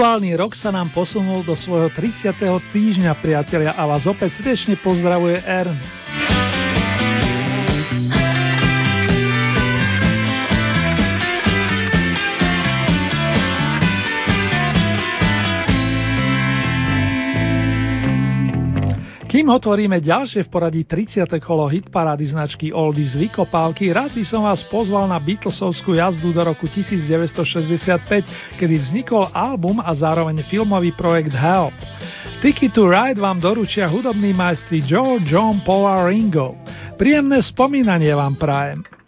Aktuálny rok sa nám posunul do svojho 30. týždňa, priatelia, a vás opäť srdečne pozdravuje Ern. Kým otvoríme ďalšie v poradí 30. kolo hitparády značky Oldies Vykopávky, rád by som vás pozval na Beatlesovskú jazdu do roku 1965, kedy vznikol album a zároveň filmový projekt Help. Ticket to Ride vám doručia hudobní majstri Joe, John, Paul a Ringo. Príjemné spomínanie vám prajem.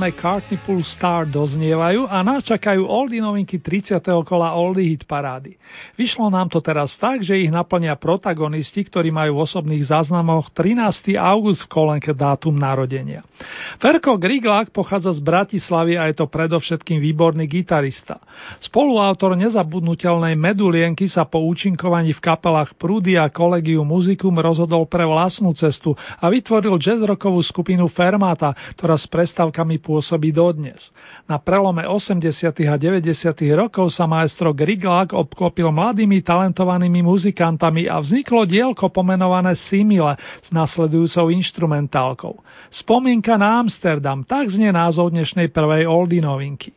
McCartney Pool Star doznievajú a nás čakajú oldy novinky 30. kola oldy hit parády. Vyšlo nám to teraz tak, že ich naplnia protagonisti, ktorí majú v osobných záznamoch 13. august v kolenke dátum narodenia. Ferko Griglák pochádza z Bratislavy a je to predovšetkým výborný gitarista. Spoluautor nezabudnutelnej medulienky sa po účinkovaní v kapelách Prúdy a Kolegium Musicum rozhodol pre vlastnú cestu a vytvoril jazzrockovú skupinu Fermata, ktorá s prestávkami pôsobí dodnes. Na prelome 80. a 90. rokov sa maestro Griglák obklopil mladými talentovanými muzikantami a vzniklo dielko pomenované Simile s nasledujúcou instrumentálkou. Spomienka na Amsterdam, tak znie názov dnešnej prvej oldy novinky.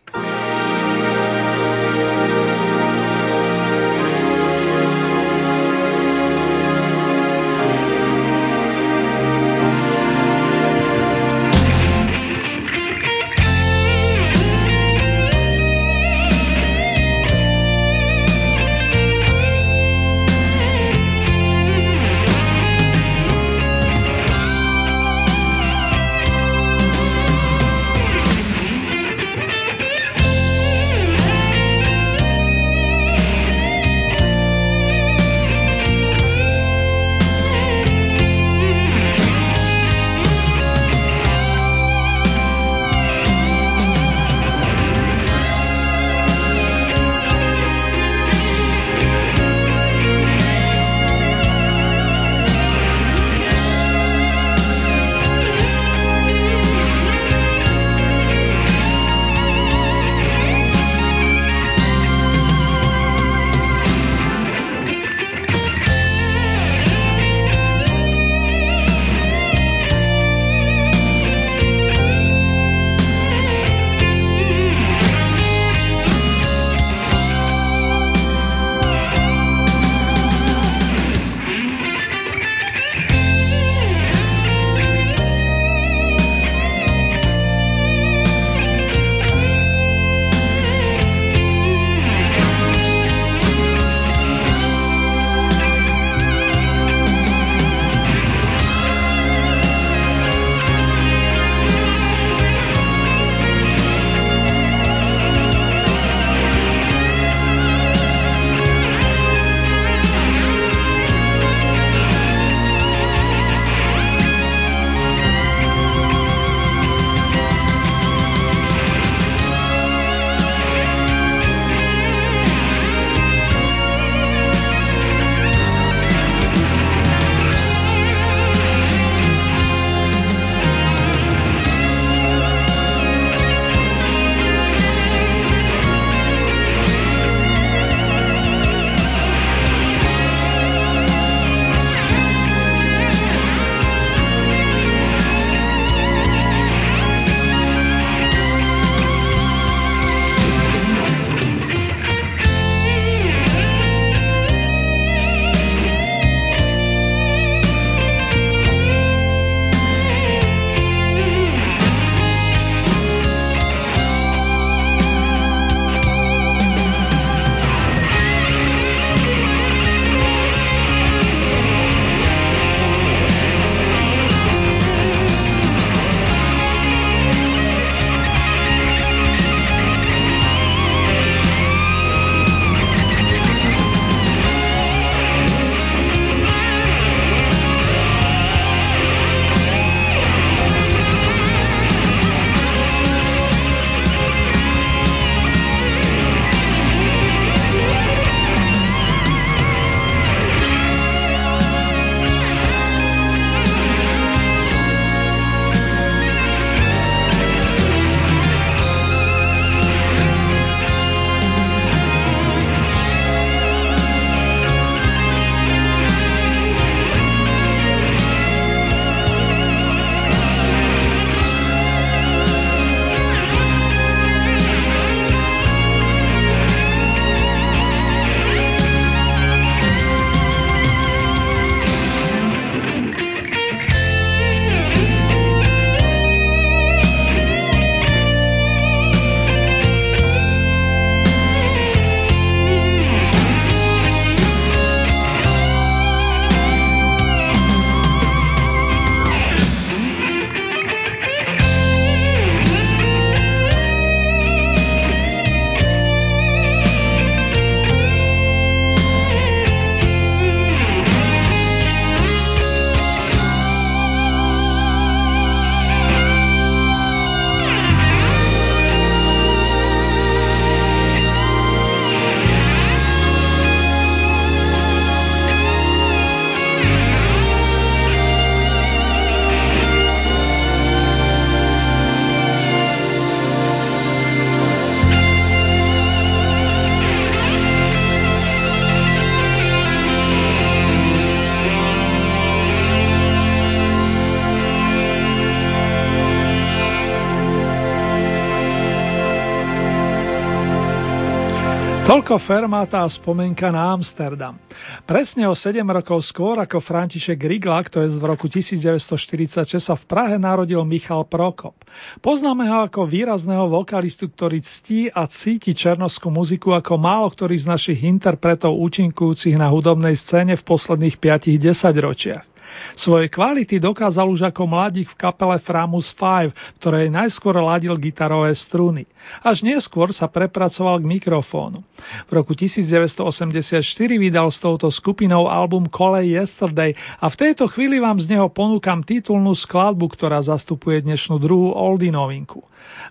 Toľko fermátá spomenka na Amsterdam. Presne o 7 rokov skôr ako František Riglak, to je v roku 1946 sa v Prahe narodil Michal Prokop. Poznáme ho ako výrazného vokalistu, ktorý ctí a cíti černovskú muziku ako málo ktorý z našich interpretov účinkujúcich na hudobnej scéne v posledných 5-10 ročiach. Svoje kvality dokázal už ako mladík v kapele Framus 5, ktorej najskôr ladil gitarové struny. Až neskôr sa prepracoval k mikrofónu. V roku 1984 vydal s touto skupinou album Cole Yesterday a v tejto chvíli vám z neho ponúkam titulnú skladbu, ktorá zastupuje dnešnú druhú oldie novinku.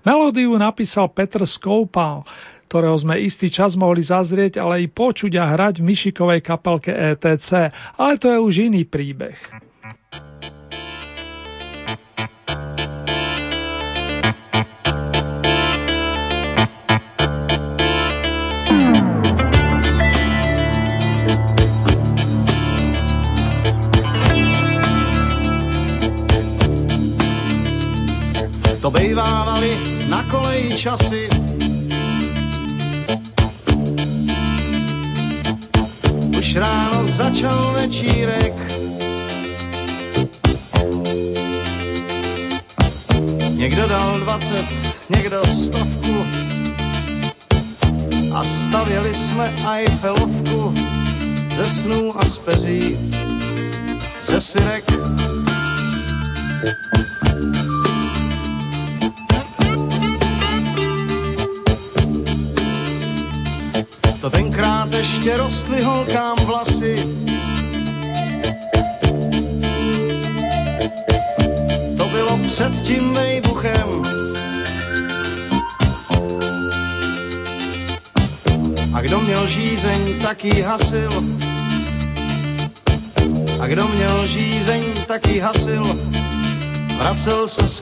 Melódiu napísal Petr Skoupal, ktorého sme istý čas mohli zazrieť, ale i počuť a hrať v Mišikovej kapelke ETC, ale to je už iný príbeh. To bejvávali na koleji časy, Ráno začal večírek. Někdo dal dvacet, někdo stovku a stavěli jsme Eiffelovku ze snů a z peří, ze syrek. To tenkrát ještě rostly holkám Vracel se s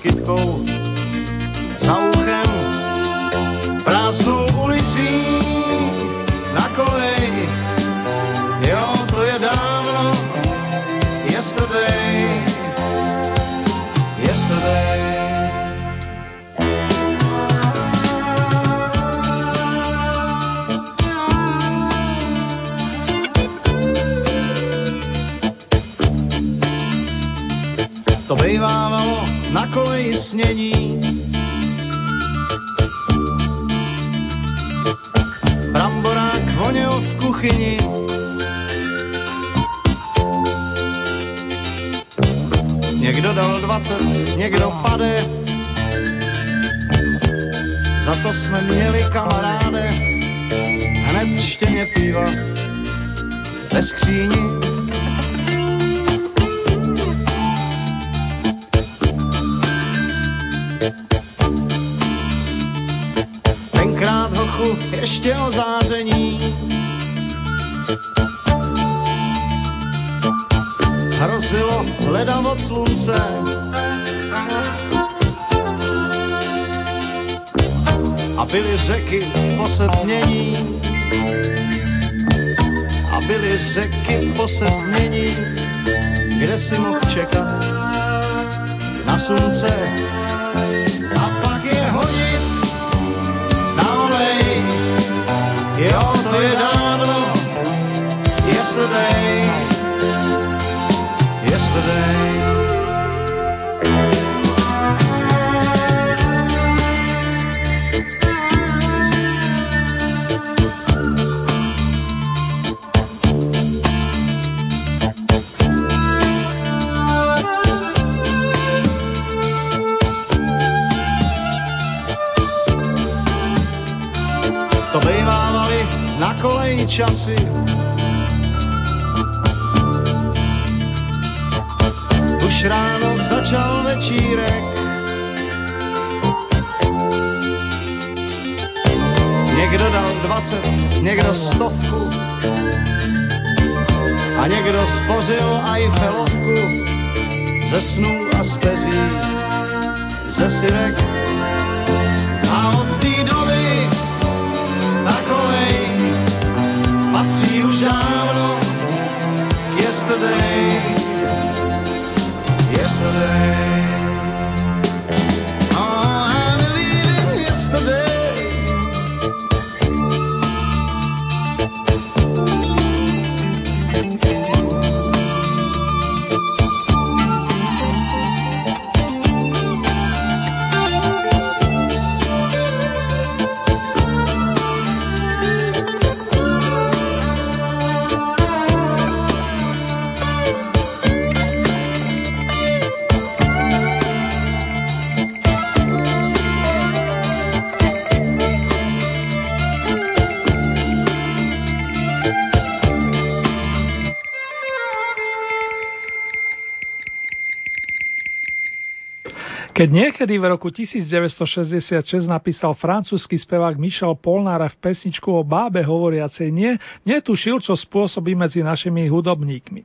Keď niekedy v roku 1966 napísal francúzsky spevák Michel Polnára v pesničku o bábe hovoriacej nie, netušil, čo spôsobí medzi našimi hudobníkmi.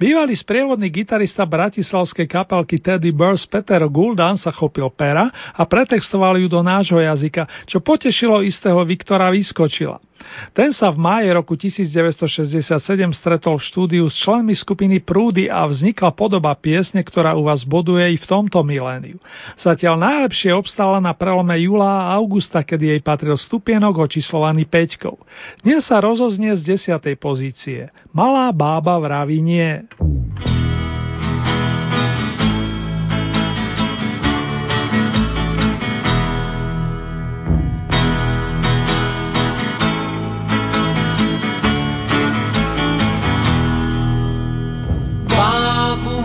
Bývalý sprievodný gitarista bratislavskej kapelky Teddy Burrs Peter Guldan sa chopil pera a pretextoval ju do nášho jazyka, čo potešilo istého Viktora Vyskočila. Ten sa v máji roku 1967 stretol v štúdiu s členmi skupiny Prúdy a vznikla podoba piesne, ktorá u vás boduje i v tomto miléniu. Zatiaľ najlepšie obstála na prelome júla a augusta, kedy jej patril stupienok očíslovaný peťkou. Dnes sa rozoznie z desiatej pozície. Malá bába vraví nie.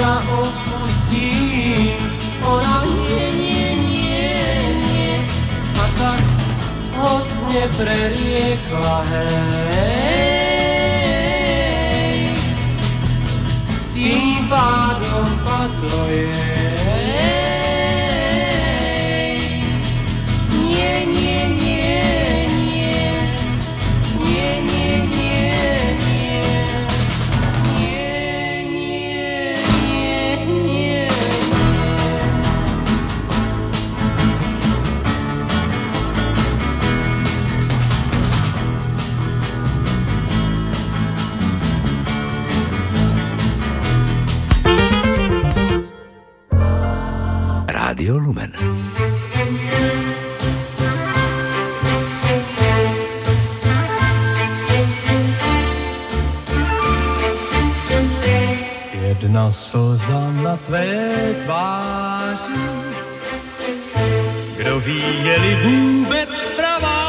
ťa odpustím, ona nie, nie, nie, nie, a tak hoď nepreriekla, hej, slza na tvé tváři. Kdo ví, je-li vůbec pravá,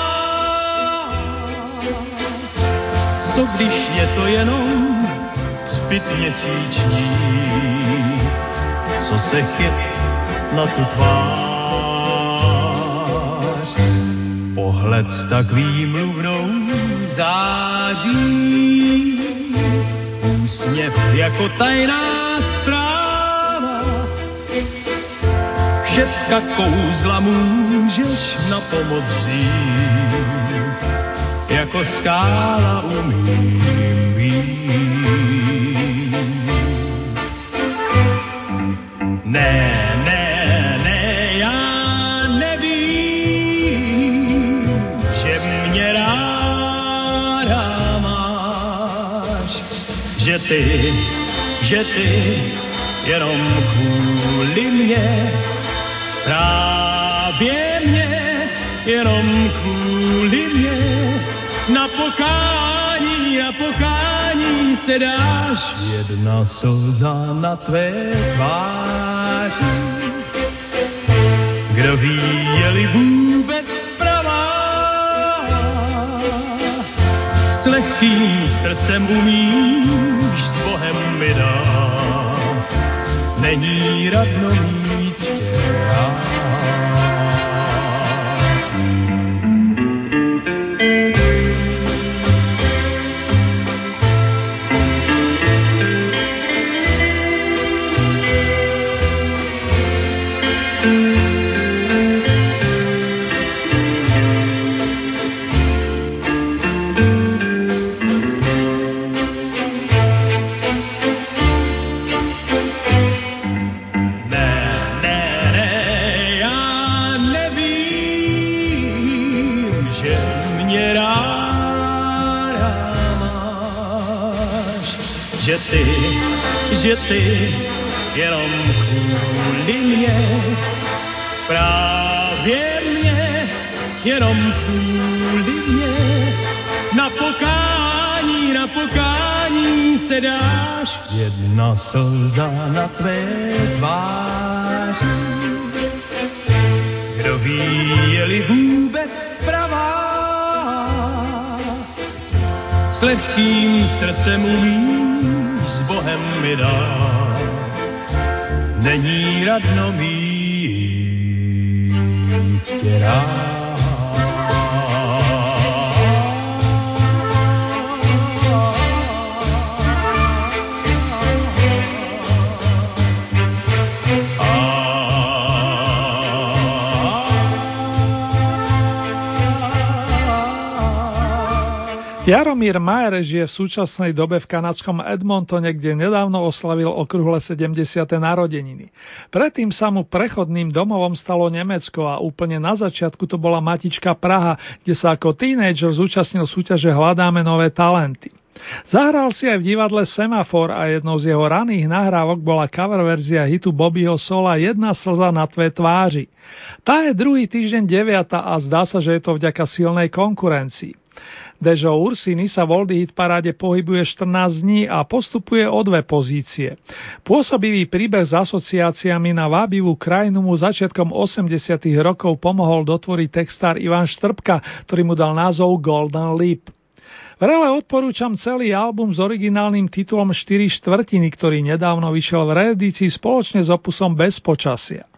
co když je to jenom zbyt měsíční, co se chyt na tu tvář. Pohled s tak výmluvnou září, úsměv jako tajná všecka kouzla můžeš na pomoc vzít, jako skála umím být. Ne, ty, že ty jenom kvůli mě Právě mě, jenom kvůli mě, na pokání, na pokání se dáš. Jedna slza na tvé tváři. Kdo ví, je-li vůbec pravá, s lehkým srdcem umíš s Bohem dát. Není radno mít tě že s lehkým srdcem umím s Bohem mi dá. Není radno mít tě rád. Jaromír Majer žije v súčasnej dobe v kanadskom Edmontone, kde nedávno oslavil okrúhle 70. narodeniny. Predtým sa mu prechodným domovom stalo Nemecko a úplne na začiatku to bola matička Praha, kde sa ako tínejdžer zúčastnil súťaže Hľadáme nové talenty. Zahral si aj v divadle Semafor a jednou z jeho raných nahrávok bola cover verzia hitu Bobbyho Sola Jedna slza na tvé tváři. Tá je druhý týždeň 9 a zdá sa, že je to vďaka silnej konkurencii. Dežo Ursiny sa v Oldie Hit paráde pohybuje 14 dní a postupuje o dve pozície. Pôsobivý príbeh s asociáciami na vábivú krajinu mu začiatkom 80 rokov pomohol dotvoriť textár Ivan Štrbka, ktorý mu dal názov Golden Leap. Vrele odporúčam celý album s originálnym titulom 4 štvrtiny, ktorý nedávno vyšiel v reedícii spoločne s opusom Bez počasia.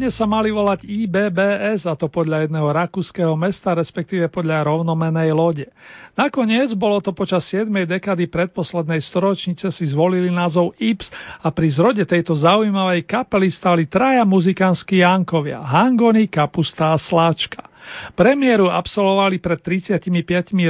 Pôvodne sa mali volať IBBS, a to podľa jedného rakúskeho mesta, respektíve podľa rovnomenej lode. Nakoniec bolo to počas 7. dekady predposlednej storočnice si zvolili názov IPS a pri zrode tejto zaujímavej kapely stali traja muzikánski Jankovia, Hangony, Kapusta a Sláčka. Premiéru absolvovali pred 35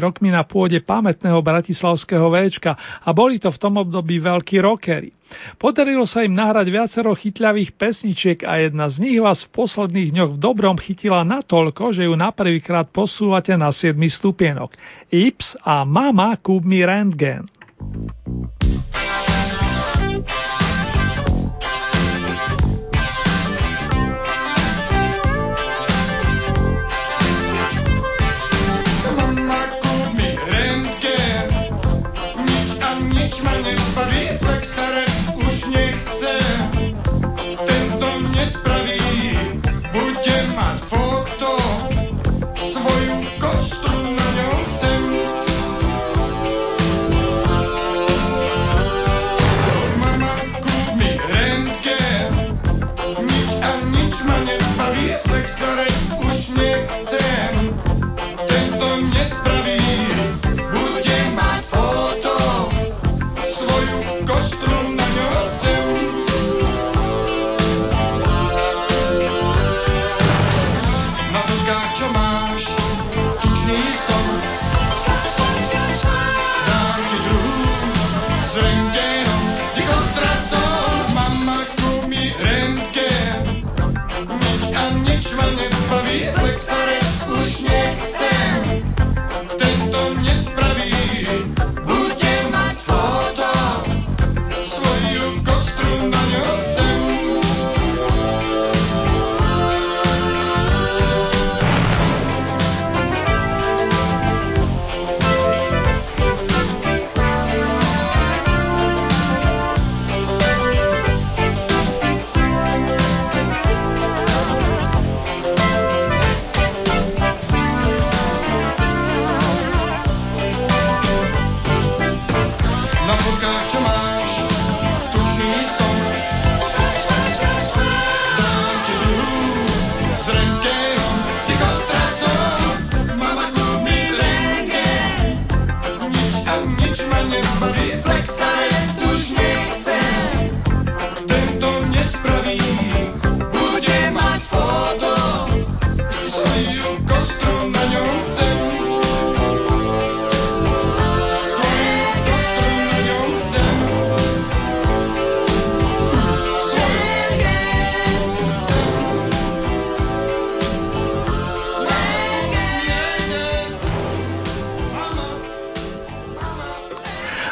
rokmi na pôde pamätného bratislavského Včka a boli to v tom období veľkí rockery. Podarilo sa im nahrať viacero chytľavých pesničiek a jedna z nich vás v posledných dňoch v dobrom chytila natoľko, že ju na prvýkrát posúvate na 7 stupienok. Ips a Mama Kub mi Rentgen.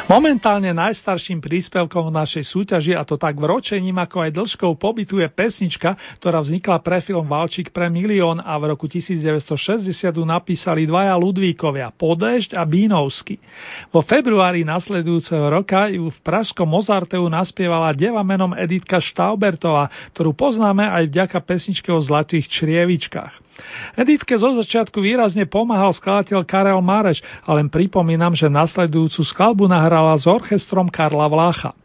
Momentálne najstarším príspevkom v našej súťaži, a to tak vročením ako aj dĺžkou pobytu, je pesnička, ktorá vznikla pre film Valčík pre milión a v roku 1960 ju napísali dvaja Ludvíkovia, Podešť a Bínovsky. Vo februári nasledujúceho roka ju v Pražskom Mozarteu naspievala deva menom Editka Štaubertová, ktorú poznáme aj vďaka pesničke o zlatých črievičkách. Editke zo začiatku výrazne pomáhal skladateľ Karel Mareš a len pripomínam, že nasledujúcu skladbu nahrala s orchestrom Karla Vlácha.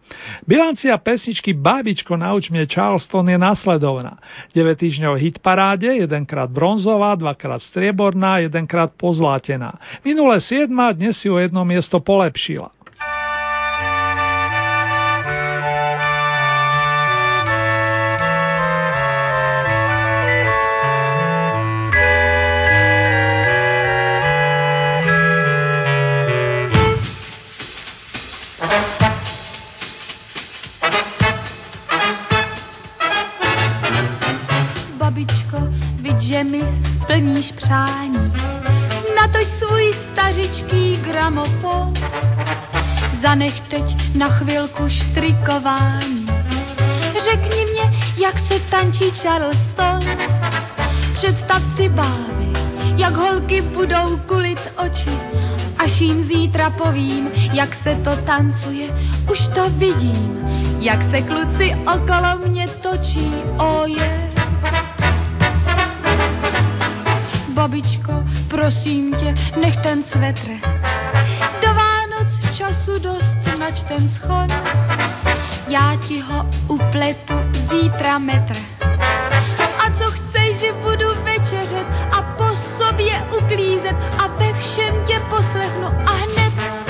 Bilancia pesničky Bábičko nauč mne Charleston je nasledovná. 9 týždňov hit paráde, jedenkrát bronzová, dvakrát strieborná, jedenkrát pozlátená. Minulé 7 dnes si o jedno miesto polepšila. Přání. Natoč svůj stařičký gramofon, zanech teď na chvilku štrikování. Řekni mě, jak se tančí Charleston, představ si bávy, jak holky budou kulit oči, až jim zítra povím, jak se to tancuje, už to vidím, jak se kluci okolo mě točí, oje. Oh yeah babičko, prosím tě, nech ten svetr. Do Vánoc času dost, nač ten schon, já ti ho upletu zítra metr. A co chceš, že budu večeřet a po sobě uklízet a ve všem tě poslechnu a hned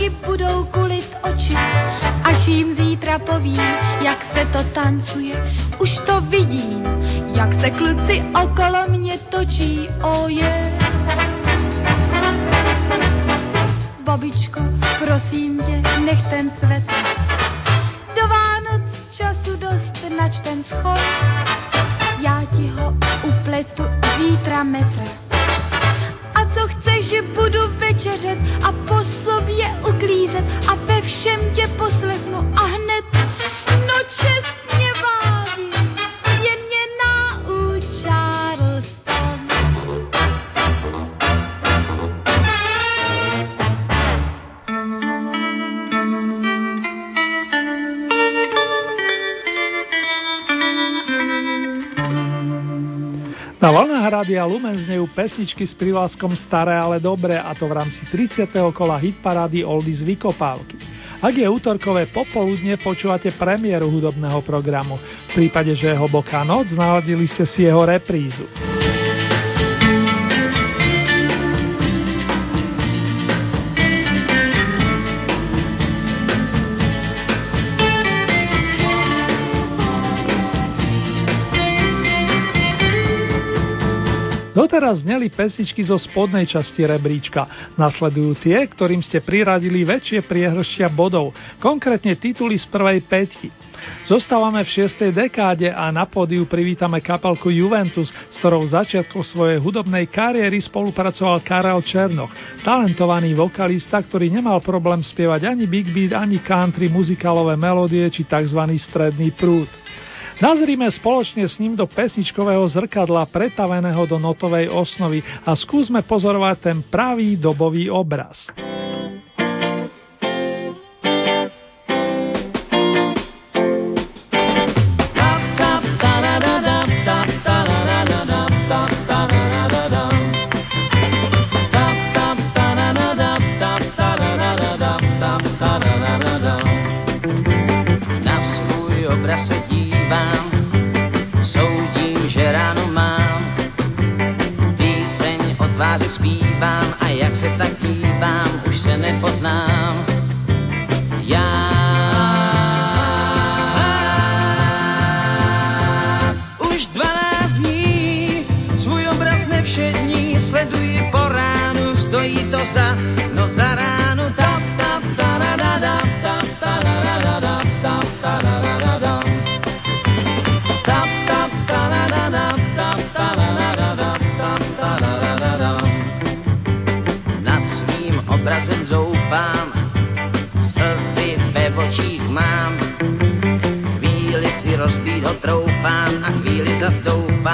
holky budou kulit oči, až jim zítra povím, jak se to tancuje. Už to vidím, jak se kluci okolo mě točí, oje. Oh Babičko, prosím tě, nech ten svet. Do Vánoc času dost nač ten schod. Já ti ho upletu zítra metr. A co chceš, že budu večeřet a po sobě uklízet a ve všem tě poslechnu Rádia Lumen znejú pesničky s privlaskom Staré, ale dobré, a to v rámci 30. kola hitparády Oldies Vykopávky. Ak je útorkové popoludne, počúvate premiéru hudobného programu. V prípade, že je hlboká noc, naladili ste si jeho reprízu. Doteraz zneli pesničky zo spodnej časti rebríčka. Nasledujú tie, ktorým ste priradili väčšie priehršťa bodov, konkrétne tituly z prvej peťky. Zostávame v 6. dekáde a na pódiu privítame kapelku Juventus, s ktorou v začiatku svojej hudobnej kariéry spolupracoval Karel Černoch, talentovaný vokalista, ktorý nemal problém spievať ani big beat, ani country, muzikálové melódie či tzv. stredný prúd. Nazrime spoločne s ním do pesničkového zrkadla pretaveného do notovej osnovy a skúsme pozorovať ten pravý dobový obraz.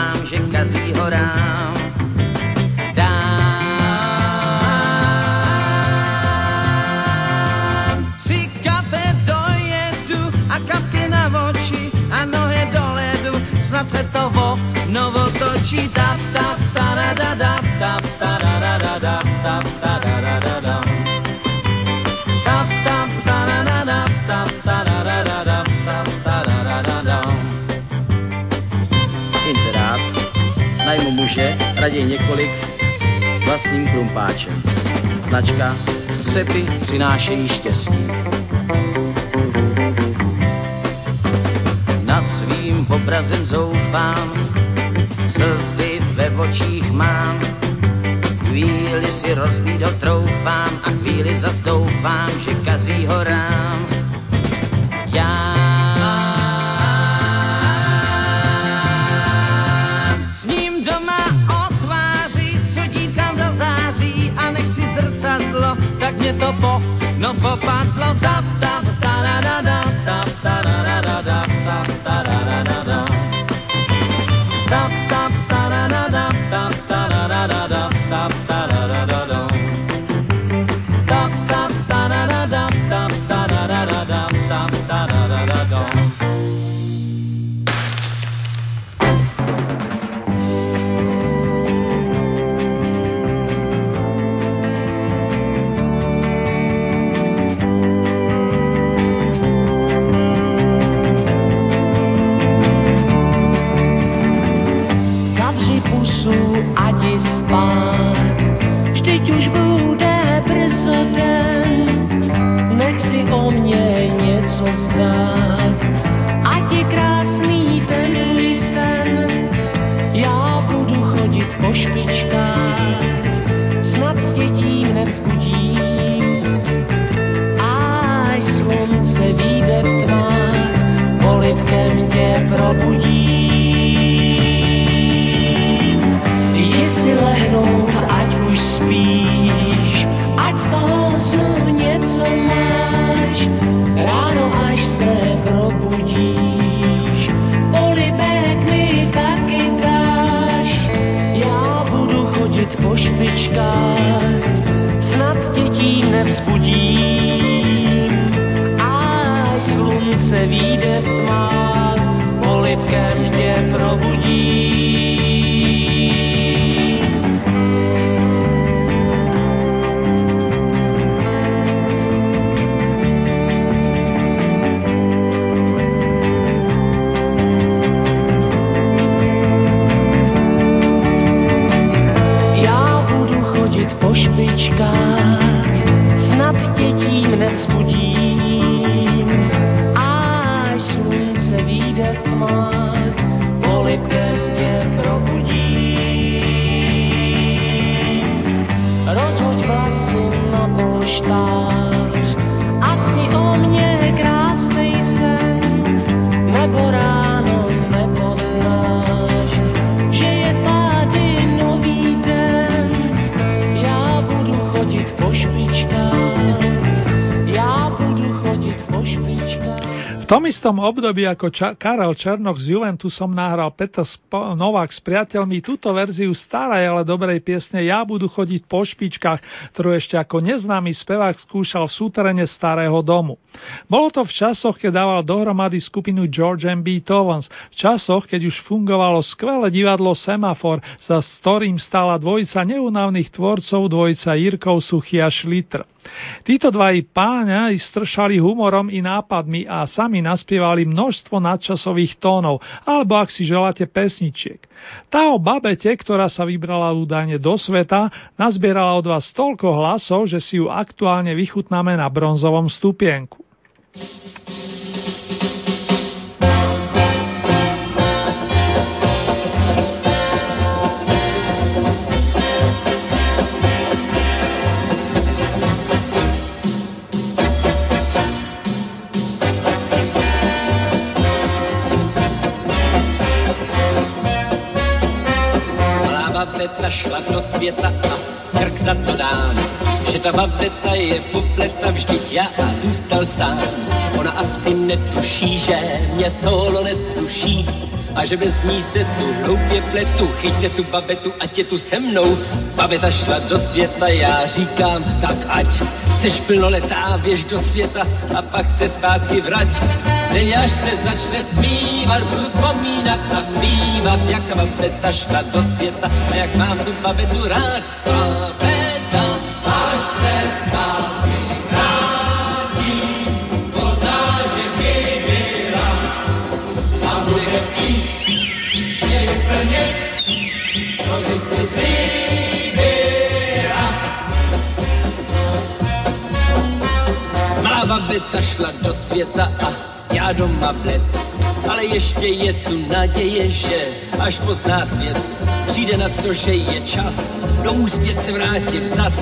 sám, že kazí horám. Přinášejí štěstí. Nad svým obrazem zoufám, slzy ve očích mám, chvíli si rozvídol troufám a chvíli zastoupám, že kazí horám. Istom období ako Ča- Karel Černoch s Juventusom nahral Petr Sp- Novák s priateľmi túto verziu starej, ale dobrej piesne Ja budu chodiť po špičkách, ktorú ešte ako neznámy spevák skúšal v súterene starého domu. Bolo to v časoch, keď dával dohromady skupinu George M. B. Tovans, v časoch, keď už fungovalo skvelé divadlo Semafor, za ktorým stála dvojica neunavných tvorcov, dvojica Jirkov Suchy a Šlitr. Títo dvaji páňa stršali humorom i nápadmi a sami naspievali množstvo nadčasových tónov, alebo ak si želáte pesničiek. Tá o babete, ktorá sa vybrala údajne do sveta, nazbierala od vás toľko hlasov, že si ju aktuálne vychutnáme na bronzovom stupienku. Babeta šla do světa a krk za to dám, že ta babeta je popleta, vždyť já zůstal sám. Ona asi netuší, že mě solo nesluší a že bez ní se tu hloupě pletu. Chyťte tu babetu, ať je tu se mnou. Babeta šla do světa, já říkám, tak ať seš plnoletá, běž do světa a pak se zpátky vrať. Teď až se začne zpívat, budu vzpomínat a zpívat, jak ta babeta šla do světa a jak mám tu babetu rád. Babeta, až se zpátky Babeta šla do světa a já doma bled, ale ještě je tu naděje, že až pozná svět, přijde na to, že je čas domů zpět se vrátit zas.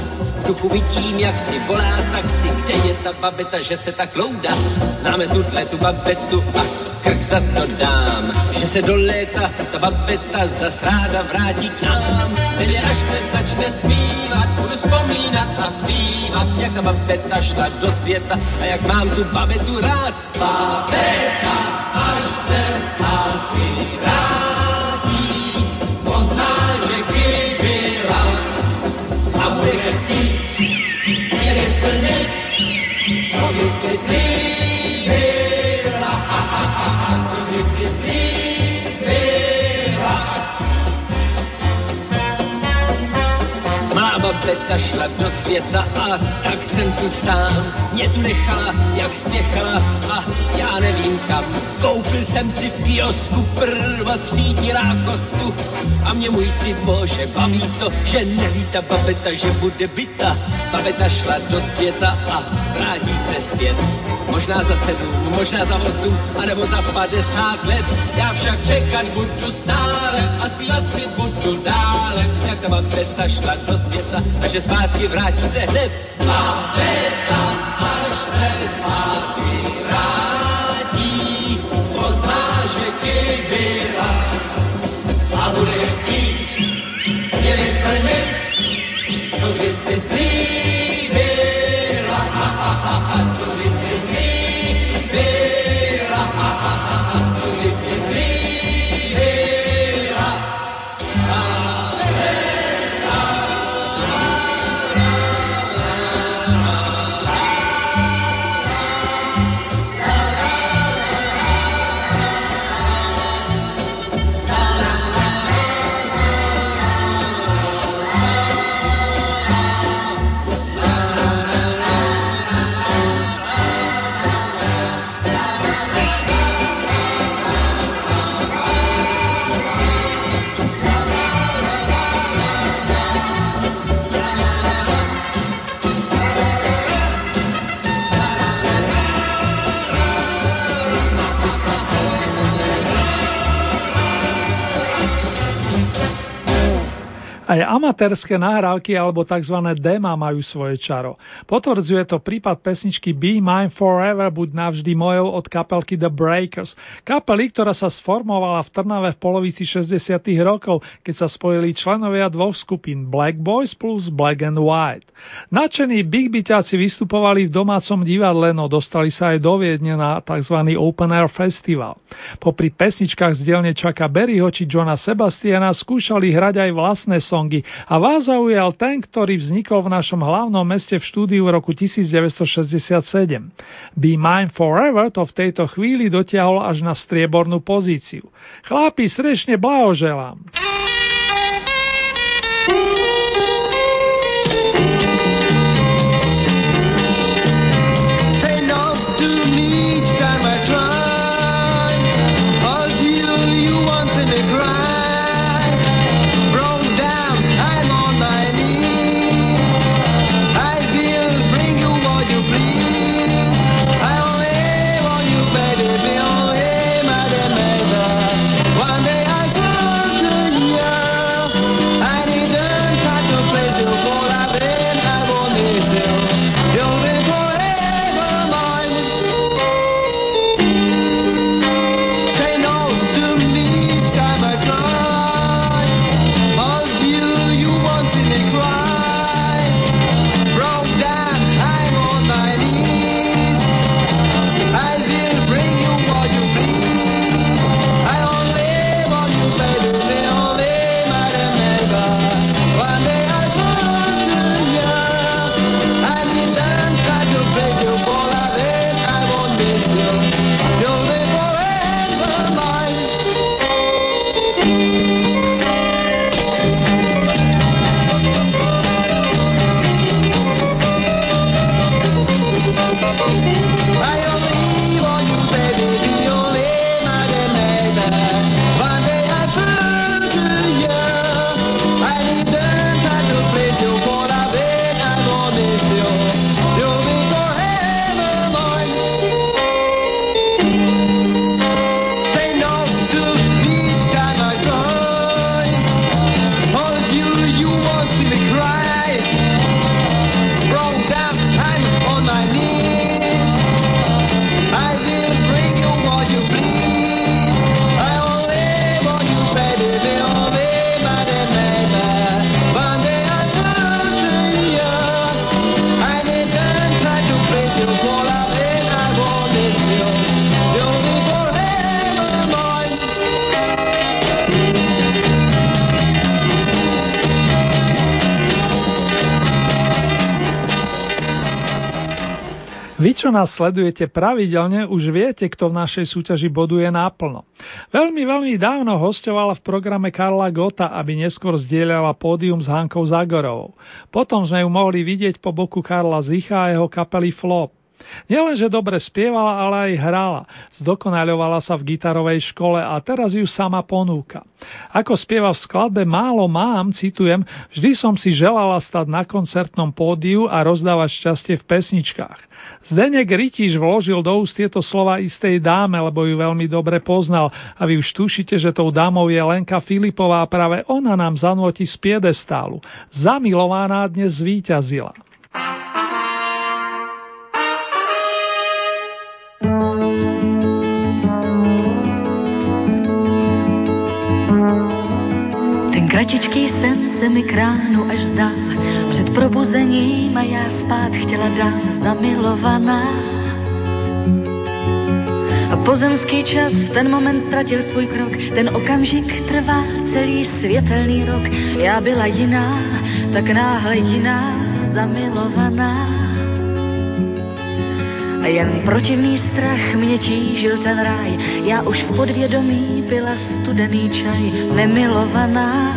Duchu vidím, jak si volá taxi, kde je ta babeta, že se tak loudá. Známe tuhle tu babetu a krk za to dám, že se do léta ta babeta zas ráda vrátí k nám. Tedy až se začne zpívat, budu vzpomínat a zpívat, jak ta babeta šla do světa a jak mám tu babetu rád. Babeta, až se Babeta šla do světa a tak jsem tu sám. Mě tu nechala, jak spěchala a já nevím kam. Koupil jsem si v kiosku prvotřídní lákosku a mě můj ty bože baví to, že neví ta babeta, že bude byta. Babeta šla do světa a vrátí se zpět. Možná za sedm, možná za osm, anebo za padesát let. Já však čekat budu stále a zpívat si budu dále. Jak ta babeta šla do světa a že zpátky vrátí se hned. Babeta, až se zpátky Aj amatérske nahrávky alebo tzv. dema majú svoje čaro. Potvrdzuje to prípad pesničky Be Mine Forever, buď navždy mojou od kapelky The Breakers. Kapely, ktorá sa sformovala v Trnave v polovici 60 rokov, keď sa spojili členovia dvoch skupín Black Boys plus Black and White. Načení Big Byťáci vystupovali v domácom divadle, no dostali sa aj do Viedne na tzv. Open Air Festival. Popri pesničkách z dielne Čaka Berryho či Johna Sebastiana skúšali hrať aj vlastné songy a vás zaujal ten, ktorý vznikol v našom hlavnom meste v štúdiu roku 1967. Be Mine Forever to v tejto chvíli dotiahol až na striebornú pozíciu. Chlápi, srdečne blahoželám. Čo nás sledujete pravidelne, už viete, kto v našej súťaži boduje náplno. Veľmi, veľmi dávno hostovala v programe Karla Gota, aby neskôr zdieľala pódium s Hankou Zagorovou. Potom sme ju mohli vidieť po boku Karla Zicha a jeho kapely Flop. Nielenže dobre spievala, ale aj hrala. Zdokonaľovala sa v gitarovej škole a teraz ju sama ponúka. Ako spieva v skladbe Málo mám, citujem, vždy som si želala stať na koncertnom pódiu a rozdávať šťastie v pesničkách. Zdenek Rytiš vložil do úst tieto slova istej dáme, lebo ju veľmi dobre poznal a vy už tušíte, že tou dámou je Lenka Filipová a práve ona nám zanotí z piedestálu. Zamilovaná dnes zvíťazila. Sen se mi kránu až zdá, před probuzením a já spát chtěla dát zamilovaná. A pozemský čas v ten moment ztratil svůj krok, ten okamžik trvá celý světelný rok. Já byla jiná, tak náhle jiná, zamilovaná. A jen protivný strach mě tížil ten ráj, já už v podvědomí byla studený čaj, nemilovaná.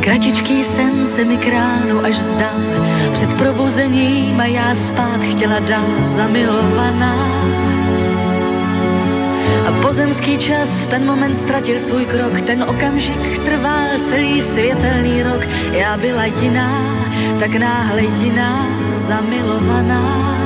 Kratičký sen se mi kránu až zdá, před probuzením a já spát chtěla dál zamilovaná. A pozemský čas v ten moment ztratil svůj krok, ten okamžik trval celý světelný rok. Já byla jiná, tak náhle jiná, zamilovaná.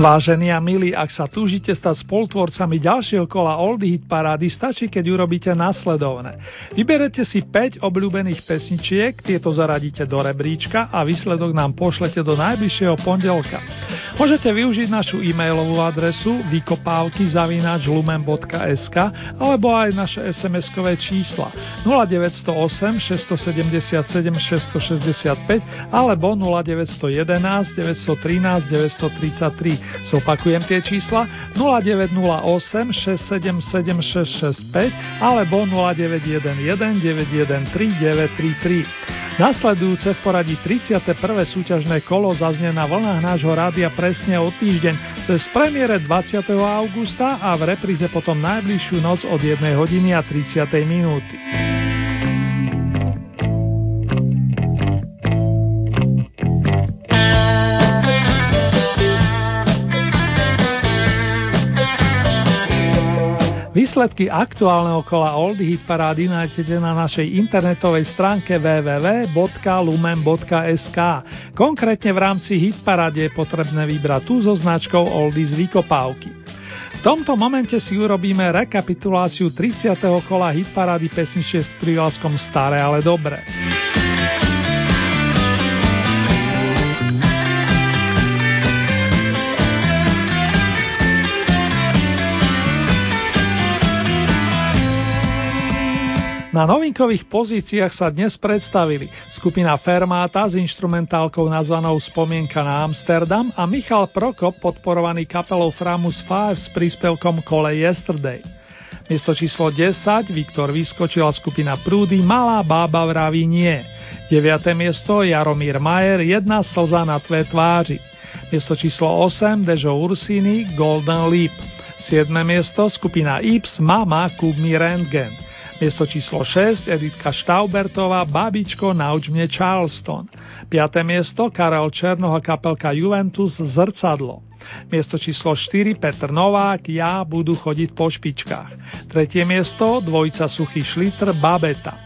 Vážení a milí, ak sa túžite stať spolutvorcami ďalšieho kola Oldie Hit Parády, stačí, keď urobíte nasledovné. Vyberete si 5 obľúbených pesničiek, tieto zaradíte do rebríčka a výsledok nám pošlete do najbližšieho pondelka. Môžete využiť našu e-mailovú adresu vykopávky alebo aj naše SMS-kové čísla 0908 677 665 alebo 0911 913 933 Zopakujem tie čísla 0908 677 665 alebo 0911 913 933. Nasledujúce v poradí 31. súťažné kolo zaznie na vlnách nášho rádia presne o týždeň, to premiére 20. augusta a v repríze potom najbližšiu noc od 1 hodiny a 30. minúty. Výsledky aktuálneho kola Oldie Hit parády nájdete na našej internetovej stránke www.lumen.sk. Konkrétne v rámci Hit paráde je potrebné vybrať tú so značkou Oldies Vykopávky. V tomto momente si urobíme rekapituláciu 30. kola Hit parády pesničie s prívlaskom Staré, ale dobré. Na novinkových pozíciách sa dnes predstavili skupina Fermáta s instrumentálkou nazvanou Spomienka na Amsterdam a Michal Prokop podporovaný kapelou Framus 5 s príspevkom Kole Yesterday. Miesto číslo 10 Viktor vyskočila skupina Prúdy Malá bába vraví nie. 9. miesto Jaromír Majer Jedna slza na tvé tváři. Miesto číslo 8 Dežo Ursini Golden Leap. 7. miesto skupina Ips Mama Kubmi Rentgen. Miesto číslo 6 Editka Štaubertová Babičko nauč mne Charleston. 5. miesto Karel Černoha kapelka Juventus Zrcadlo. Miesto číslo 4 Petr Novák Ja budú chodiť po špičkách. Tretie miesto dvojica Suchý šlitr Babeta.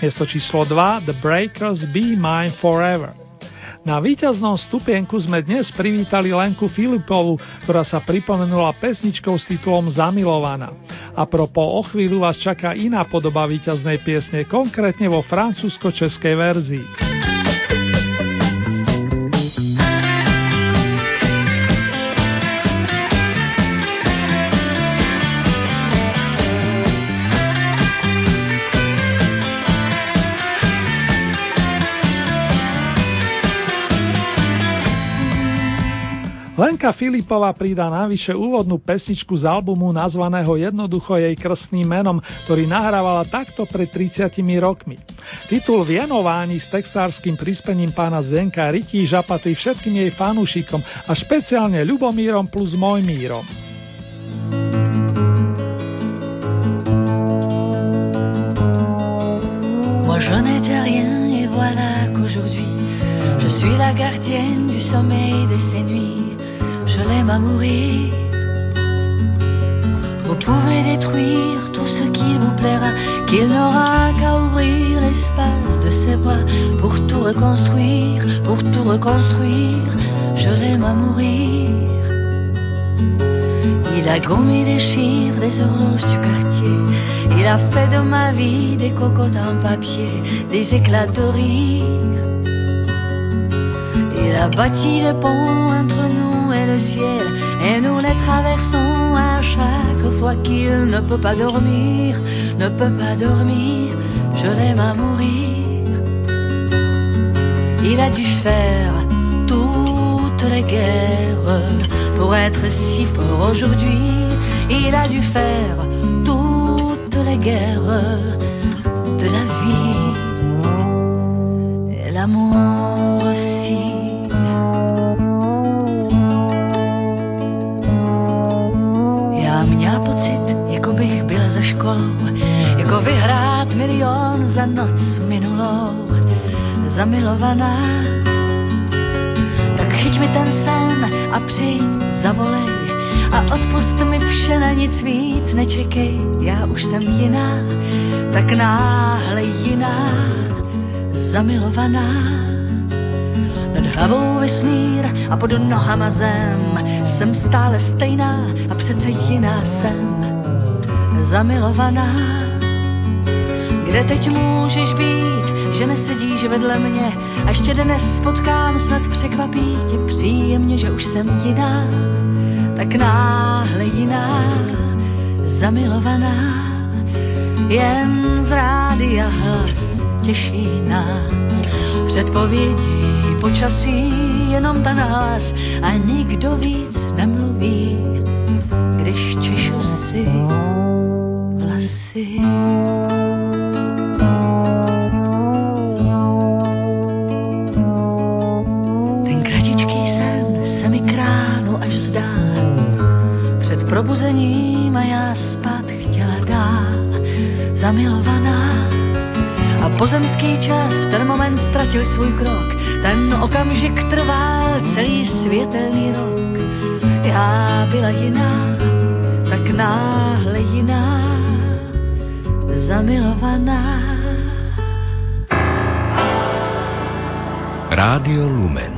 Miesto číslo 2 The Breakers Be Mine Forever. Na víťaznom stupienku sme dnes privítali Lenku Filipovu, ktorá sa pripomenula pesničkou s titulom Zamilovaná. A propo o chvíľu vás čaká iná podoba víťaznej piesne, konkrétne vo francúzsko-českej verzii. Lenka Filipová pridá navyše úvodnú pesničku z albumu nazvaného jednoducho jej krstným menom, ktorý nahrávala takto pred 30 rokmi. Titul Vienování s textárským prispením pána Zdenka rytí žapatý všetkým jej fanúšikom a špeciálne Ľubomírom plus Mojmírom. Moi je voilà qu'aujourd'hui, je suis la gardienne du sommeil de ces nuits. Je l'aime à mourir. Vous pouvez détruire tout ce qui vous plaira, qu'il n'aura qu'à ouvrir l'espace de ses bras pour tout reconstruire, pour tout reconstruire. Je l'aime à mourir. Il a gommé les chiffres des horloges du quartier. Il a fait de ma vie des cocottes en papier, des éclats de rire. Il a bâti le pont entre et nous les traversons à chaque fois qu'il ne peut pas dormir, ne peut pas dormir. Je l'aime à mourir. Il a dû faire toutes les guerres pour être si fort aujourd'hui. Il a dû faire toutes les guerres de la vie et l'amour aussi. Školou, jako vyhrát milion za noc minulou, zamilovaná. Tak chyť mi ten sen a přijď, zavolej a odpust mi vše na nic víc nečekej. Já už jsem jiná, tak náhle jiná, zamilovaná. Nad hlavou vesmír a pod nohama zem jsem stále stejná a přece jiná jsem, zamilovaná. Kde teď můžeš být, že nesedíš vedle mě a ještě dnes potkám, snad překvapí tě příjemně, že už jsem jiná, tak náhle jiná, zamilovaná. Jen z rádia hlas těší nás, předpovědí počasí, jenom ten hlas a nikdo víc nemluví, když češu si Ten kratičký sen se mi kránu až zdá. Před probuzením a já spát chtěla dál, zamilovaná. A pozemský čas v ten moment ztratil svůj krok. Ten okamžik trval celý světelný rok. Já byla jiná, tak náhle jiná, zamilovaná. Rádio Lumen.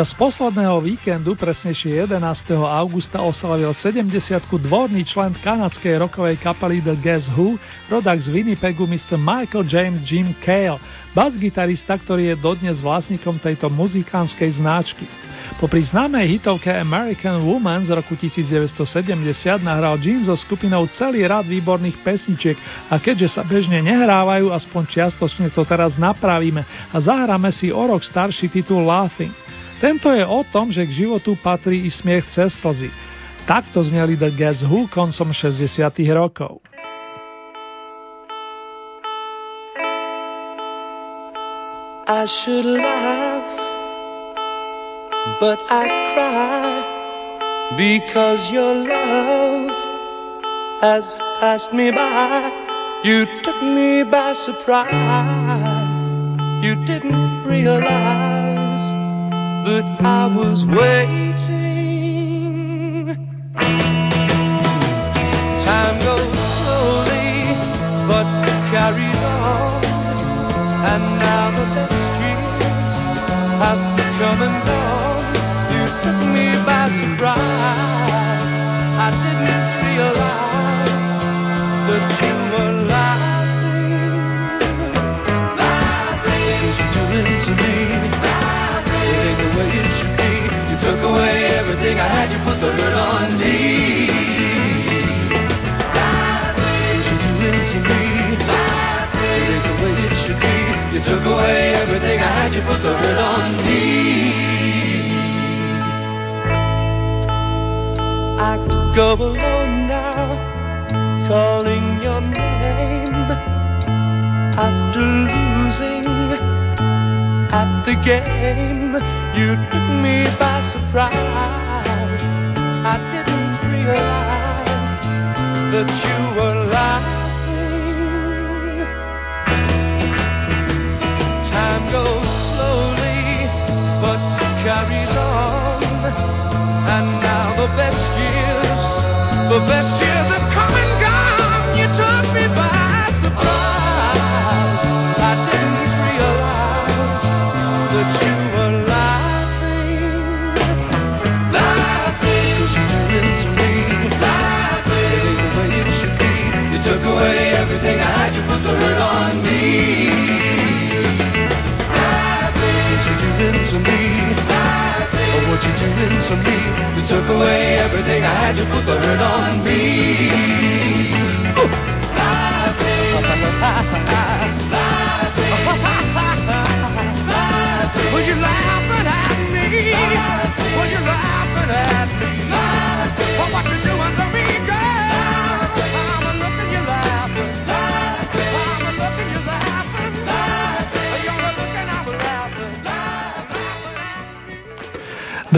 Počas posledného víkendu, presnejšie 11. augusta, oslavil 70 dvorný člen kanadskej rokovej kapely The Guess Who, rodak z Winnipegu Mr. Michael James Jim Cale, bas-gitarista, ktorý je dodnes vlastníkom tejto muzikánskej značky. Popri známej hitovke American Woman z roku 1970 nahral Jim so skupinou celý rad výborných pesničiek a keďže sa bežne nehrávajú, aspoň čiastočne to teraz napravíme a zahráme si o rok starší titul Laughing. Tento je o tom, že k životu patrí i smiech cez slzy. Takto zneli The Guess Who koncom 60 rokov. I should laugh, but I cry because your love has passed me by. You took me by surprise. You didn't realize that I was waiting. Time goes slowly, but it carries on. And now the best years have come and gone. You took me by surprise. You took away everything I had. You put the hurt on me. I could go alone now, calling your name after losing at the game. You took me by surprise. I didn't realize that you were laughing. Carries on. Oh.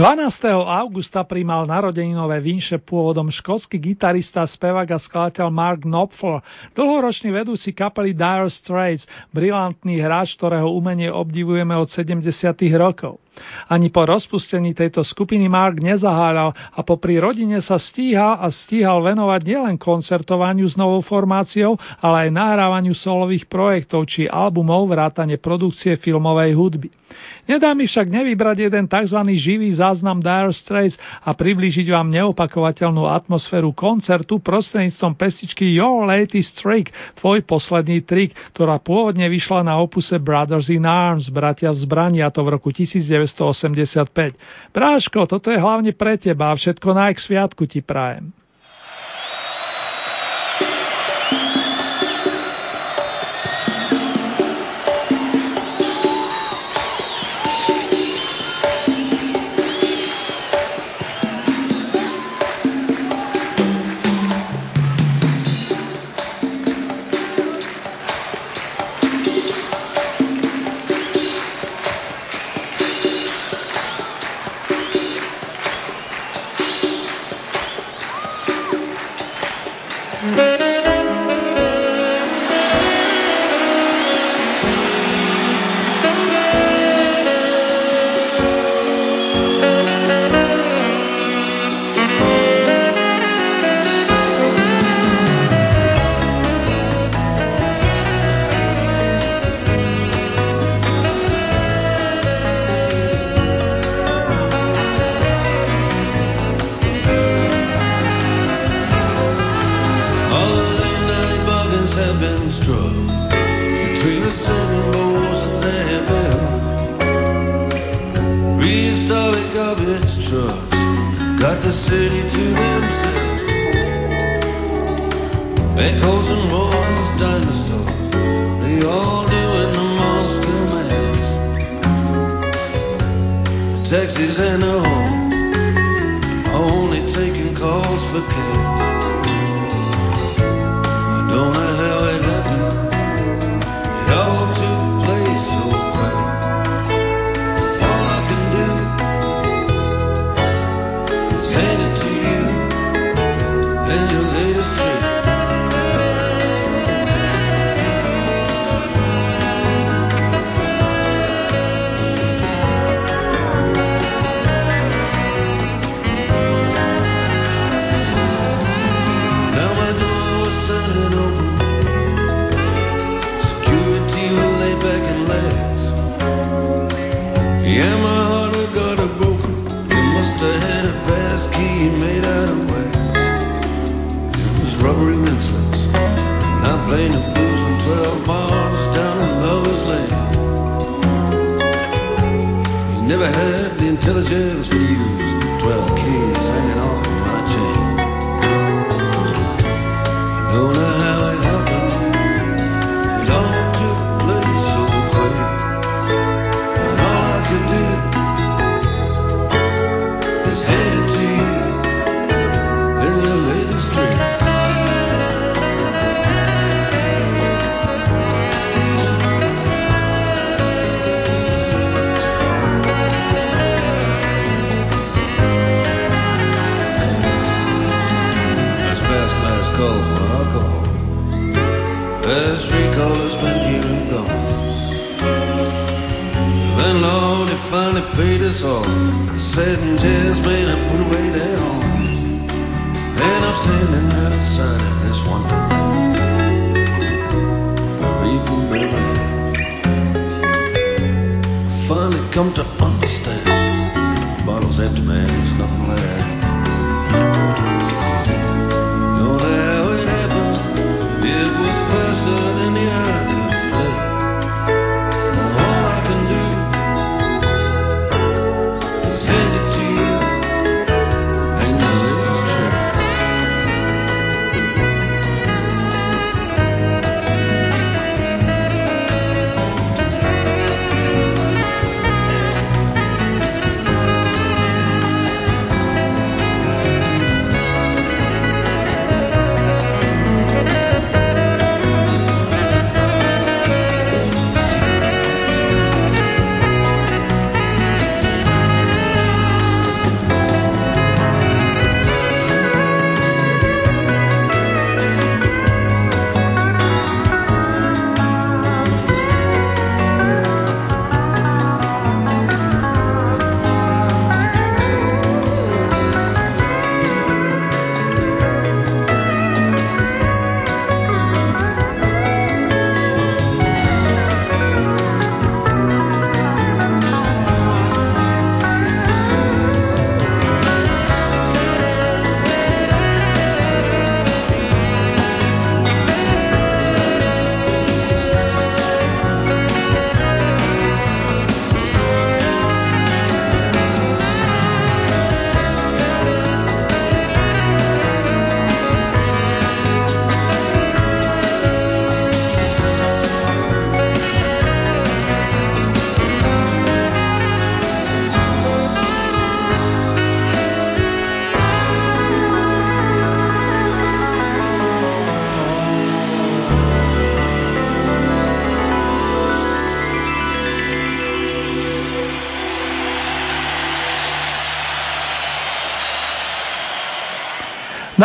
12. augusta primal narodeninové vinše pôvodom škótsky gitarista, spevák a skladateľ Mark Knopfler, dlhoročný vedúci kapely Dire Straits, brilantný hráč, ktorého umenie obdivujeme od 70. rokov. Ani po rozpustení tejto skupiny Mark nezaháľal a popri rodine sa stíhal a stíhal venovať nielen koncertovaniu s novou formáciou, ale aj nahrávaniu solových projektov či albumov vrátane produkcie filmovej hudby. Nedá mi však nevybrať jeden tzv. živý záznam Dire Straits a priblížiť vám neopakovateľnú atmosféru koncertu prostredníctvom pestičky Your Latest Trick, tvoj posledný trik, ktorá pôvodne vyšla na opuse Brothers in Arms, bratia v zbrani, a to v roku 1985. Bráško, toto je hlavne pre teba a všetko naj k sviatku ti prajem.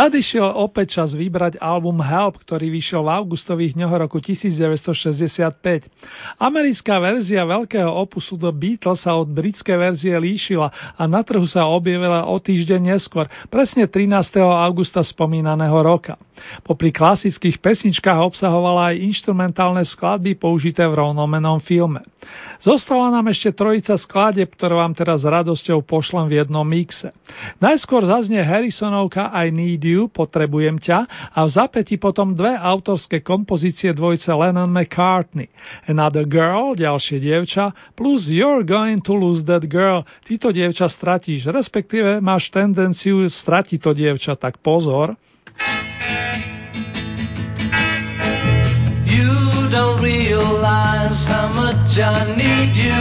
Nadišiel opäť čas vybrať album Help, ktorý vyšiel v augustových dňoch roku 1965. Americká verzia veľkého opusu The Beatles sa od britskej verzie líšila a na trhu sa objavila o týždeň neskôr, presne 13. augusta spomínaného roka. Popri klasických pesničkách obsahovala aj instrumentálne skladby použité v rovnomenom filme. Zostala nám ešte trojica skladeb, ktoré vám teraz s radosťou pošlem v jednom mixe. Najskôr zaznie Harrisonovka I Need You, Potrebujem ťa a v zapäti potom dve autorské kompozície dvojce Lennon McCartney. Another Girl, ďalšie dievča, plus You're Going to Lose That Girl, tyto dievča stratíš, respektíve máš tendenciu stratiť to dievča, tak pozor. You don't realize how much I need you.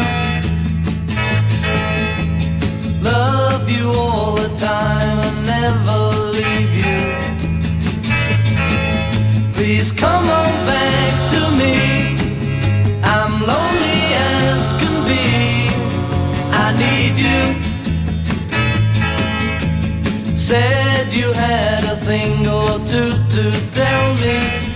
Love you all the time and never leave you. Please come on back to lonely as can be. I need you. Said you had a thing or two to tell me.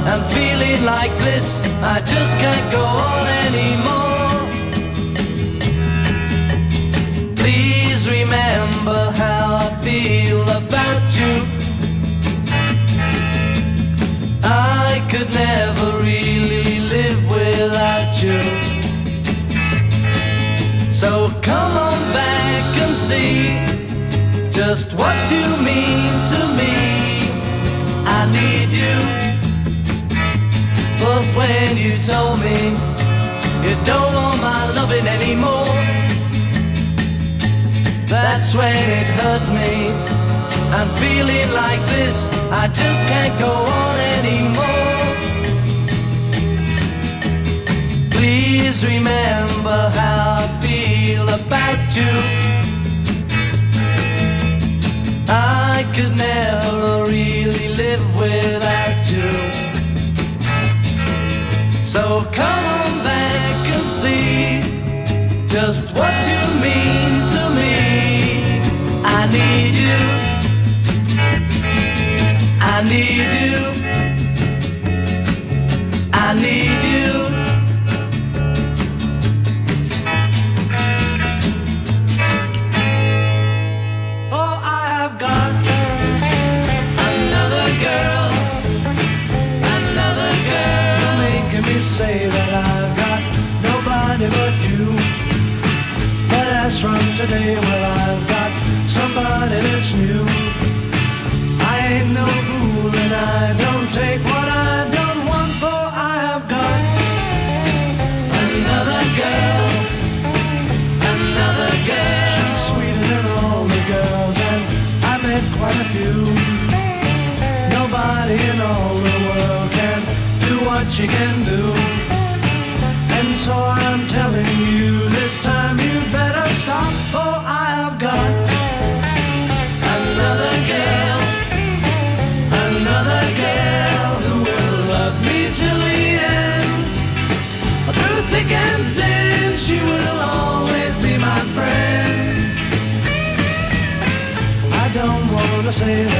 I'm feeling like this, I just can't go on anymore. Please remember how I feel about you. I could never really live without you. So come on back and see just what you mean to me. I need you. When you told me you don't want my loving anymore, that's when it hurt me. I'm feeling like this, I just can't go on anymore. Please remember how I feel about you. I could never really live without you. So come on back and see just what you mean to me. I need you. I need you. I need you. Well, I've got somebody that's new. I ain't no fool and I don't take what I don't want, for I have got another girl. Another girl. She's sweeter than all the girls, and I met quite a few. Nobody in all the world can do what she can say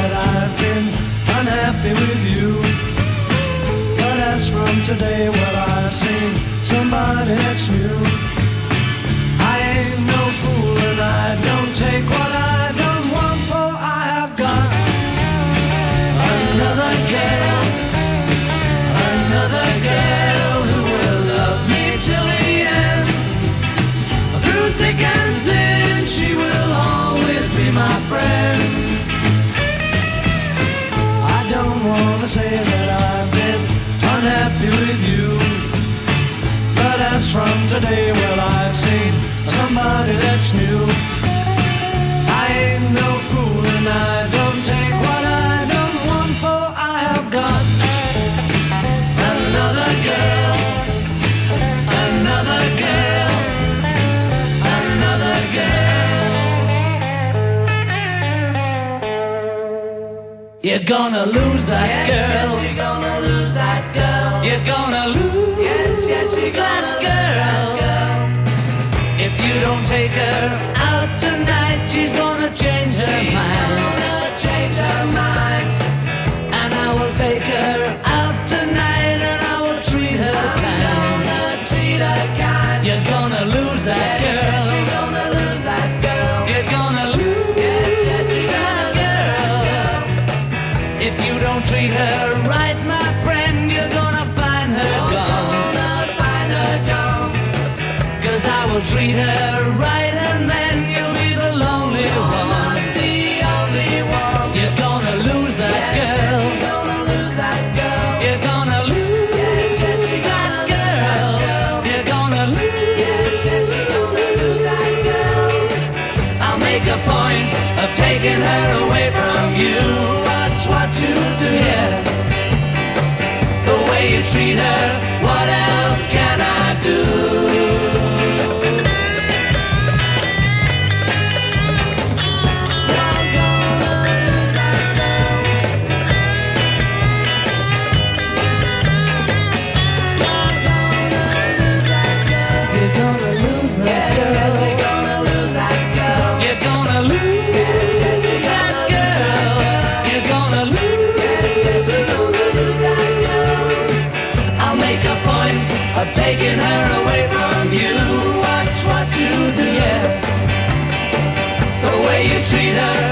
treat her.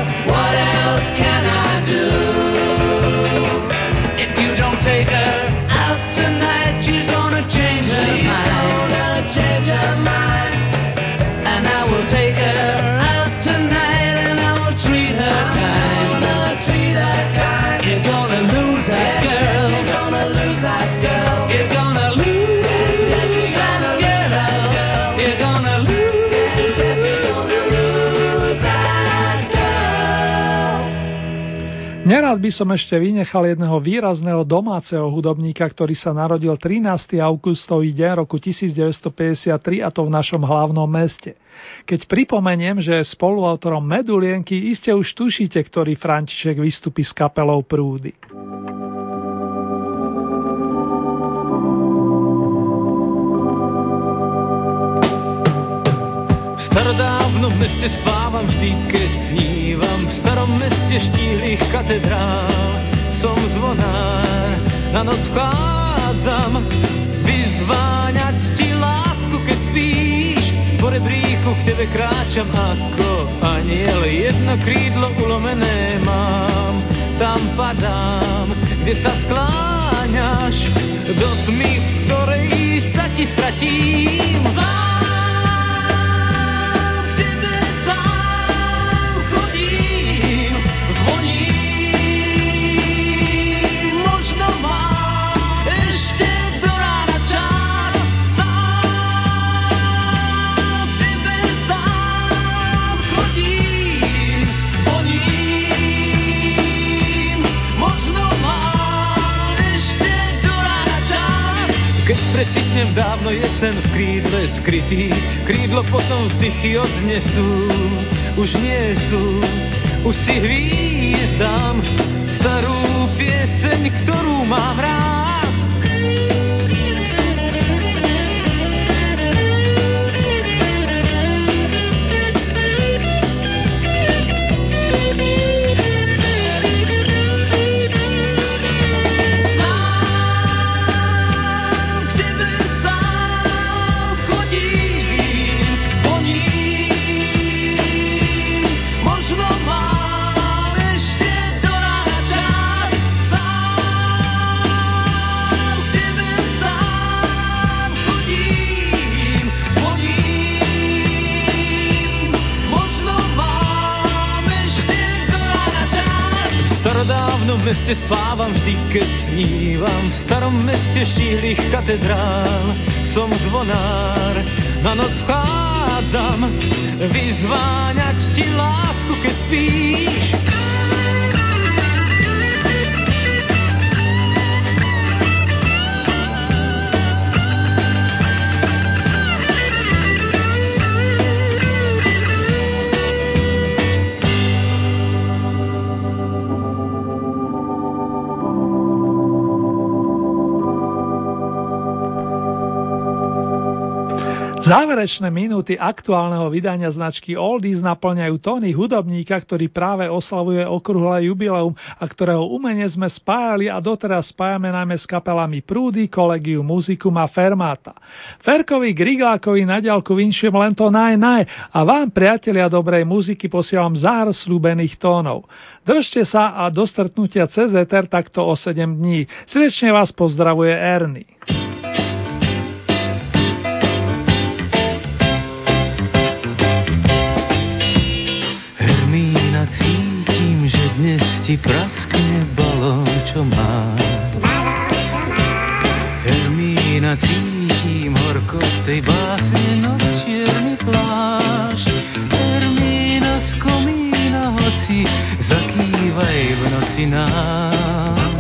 Rád by som ešte vynechal jedného výrazného domáceho hudobníka, ktorý sa narodil 13. augustový deň roku 1953 a to v našom hlavnom meste. Keď pripomeniem, že je spoluautorom Medulienky, iste už tušíte, ktorý František vystupí s kapelou Prúdy. meste spávam vždy, keď snívam V starom meste štíhlých katedrál Som zvonár, na noc vchádzam Vyzváňať ti lásku, keď spíš Po rebríku k tebe kráčam ako aniel. Jedno krídlo ulomené mám Tam padám, kde sa skláňaš. Do tmy, v ktorej sa ti stratím snem dávno je v krídle skrytý, krídlo potom vzdychy odnesú, už nie sú, už si hvízdam starú pieseň, ktorú mám rád. meste spávam vždy, keď snívam. V starom meste štíhlých katedrál som zvonár. Na noc vchádzam vyzváňať ti lásku, keď spíš. Záverečné minúty aktuálneho vydania značky Oldies naplňajú tóny hudobníka, ktorý práve oslavuje okrúhle jubileum a ktorého umenie sme spájali a doteraz spájame najmä s kapelami Prúdy, Kolegiu Muzikum a Fermata. Ferkovi Grigákovi na ďalku vinšujem len to naj naj a vám priatelia dobrej muziky posielam zár slúbených tónov. Držte sa a do stretnutia cez Ether takto o 7 dní. Srdečne vás pozdravuje Ernie. Ti praskne balón, čo má. Hermína, cítim horkosť tej básne, noc čierny plášť. Hermína z komína, hoci zakývaj v noci nám.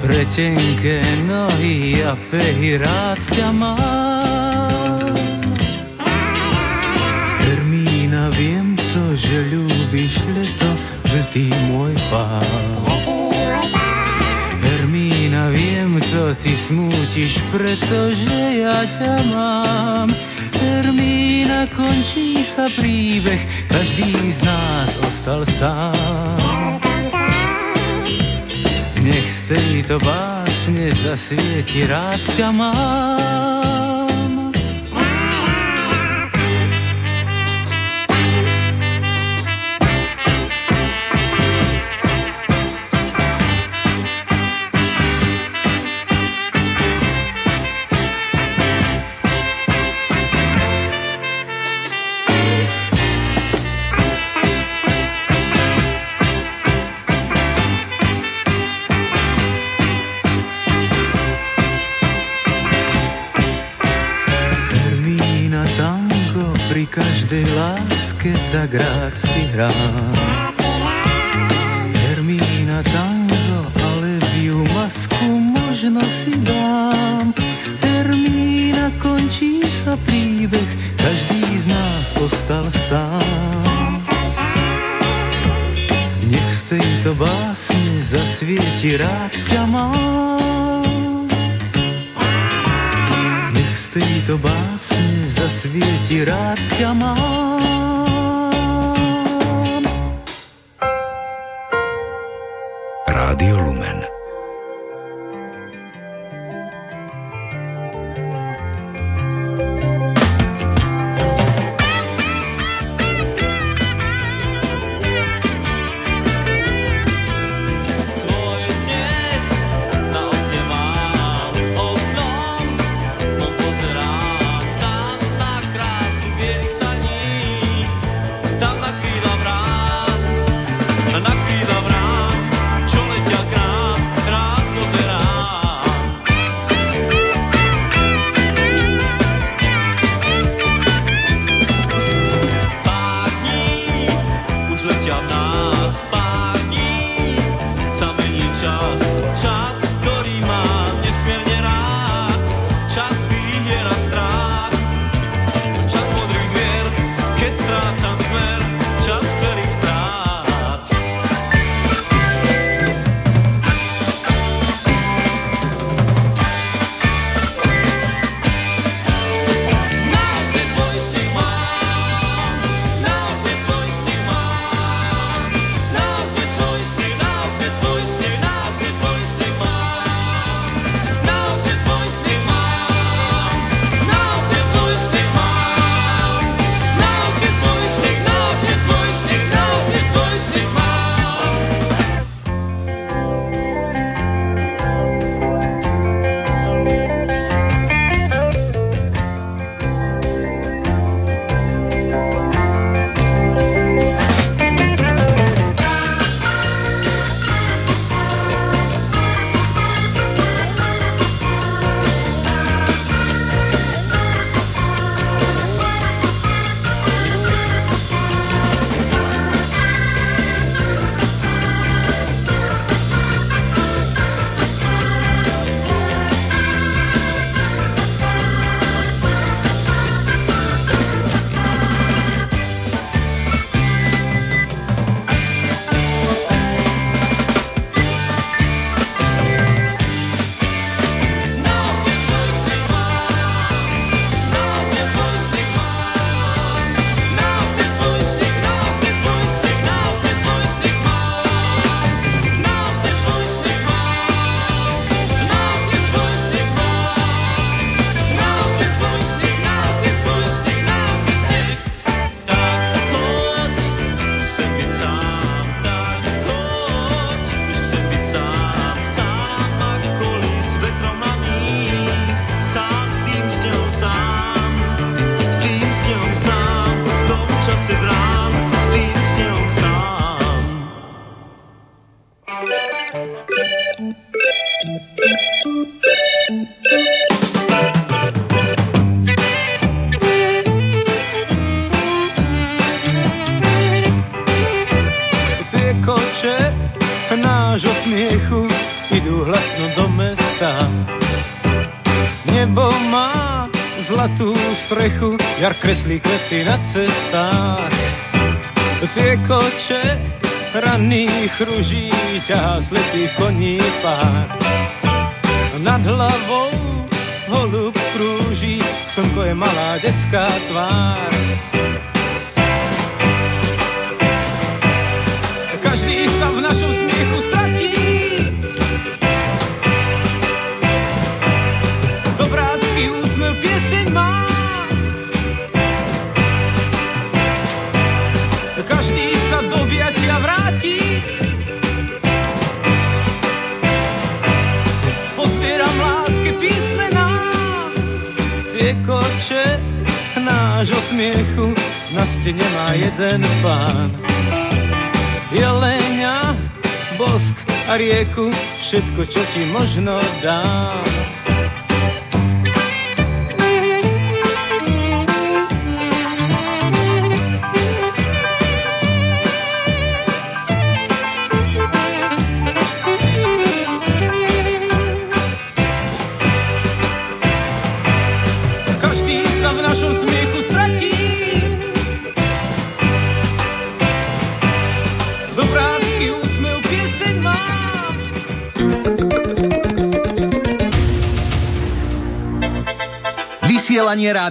Pretenké nohy a pehy rád ťa mám. Viem to, že ľúbiš leto, že ty môj pán. Hermína, viem, co ty smútiš, pretože ja ťa mám. Hermína, končí sa príbeh, každý z nás ostal sám. Nech z tejto básne zasvieti, rád ťa mám. tak rád si hrám. Hermína tango, ale biu masku možno si dám. Hermína končí sa príbeh, každý z nás ostal sám. Nech z tejto básne zasvieti rád ťa mám. Nech z tejto básne zasvieti rád ťa mám.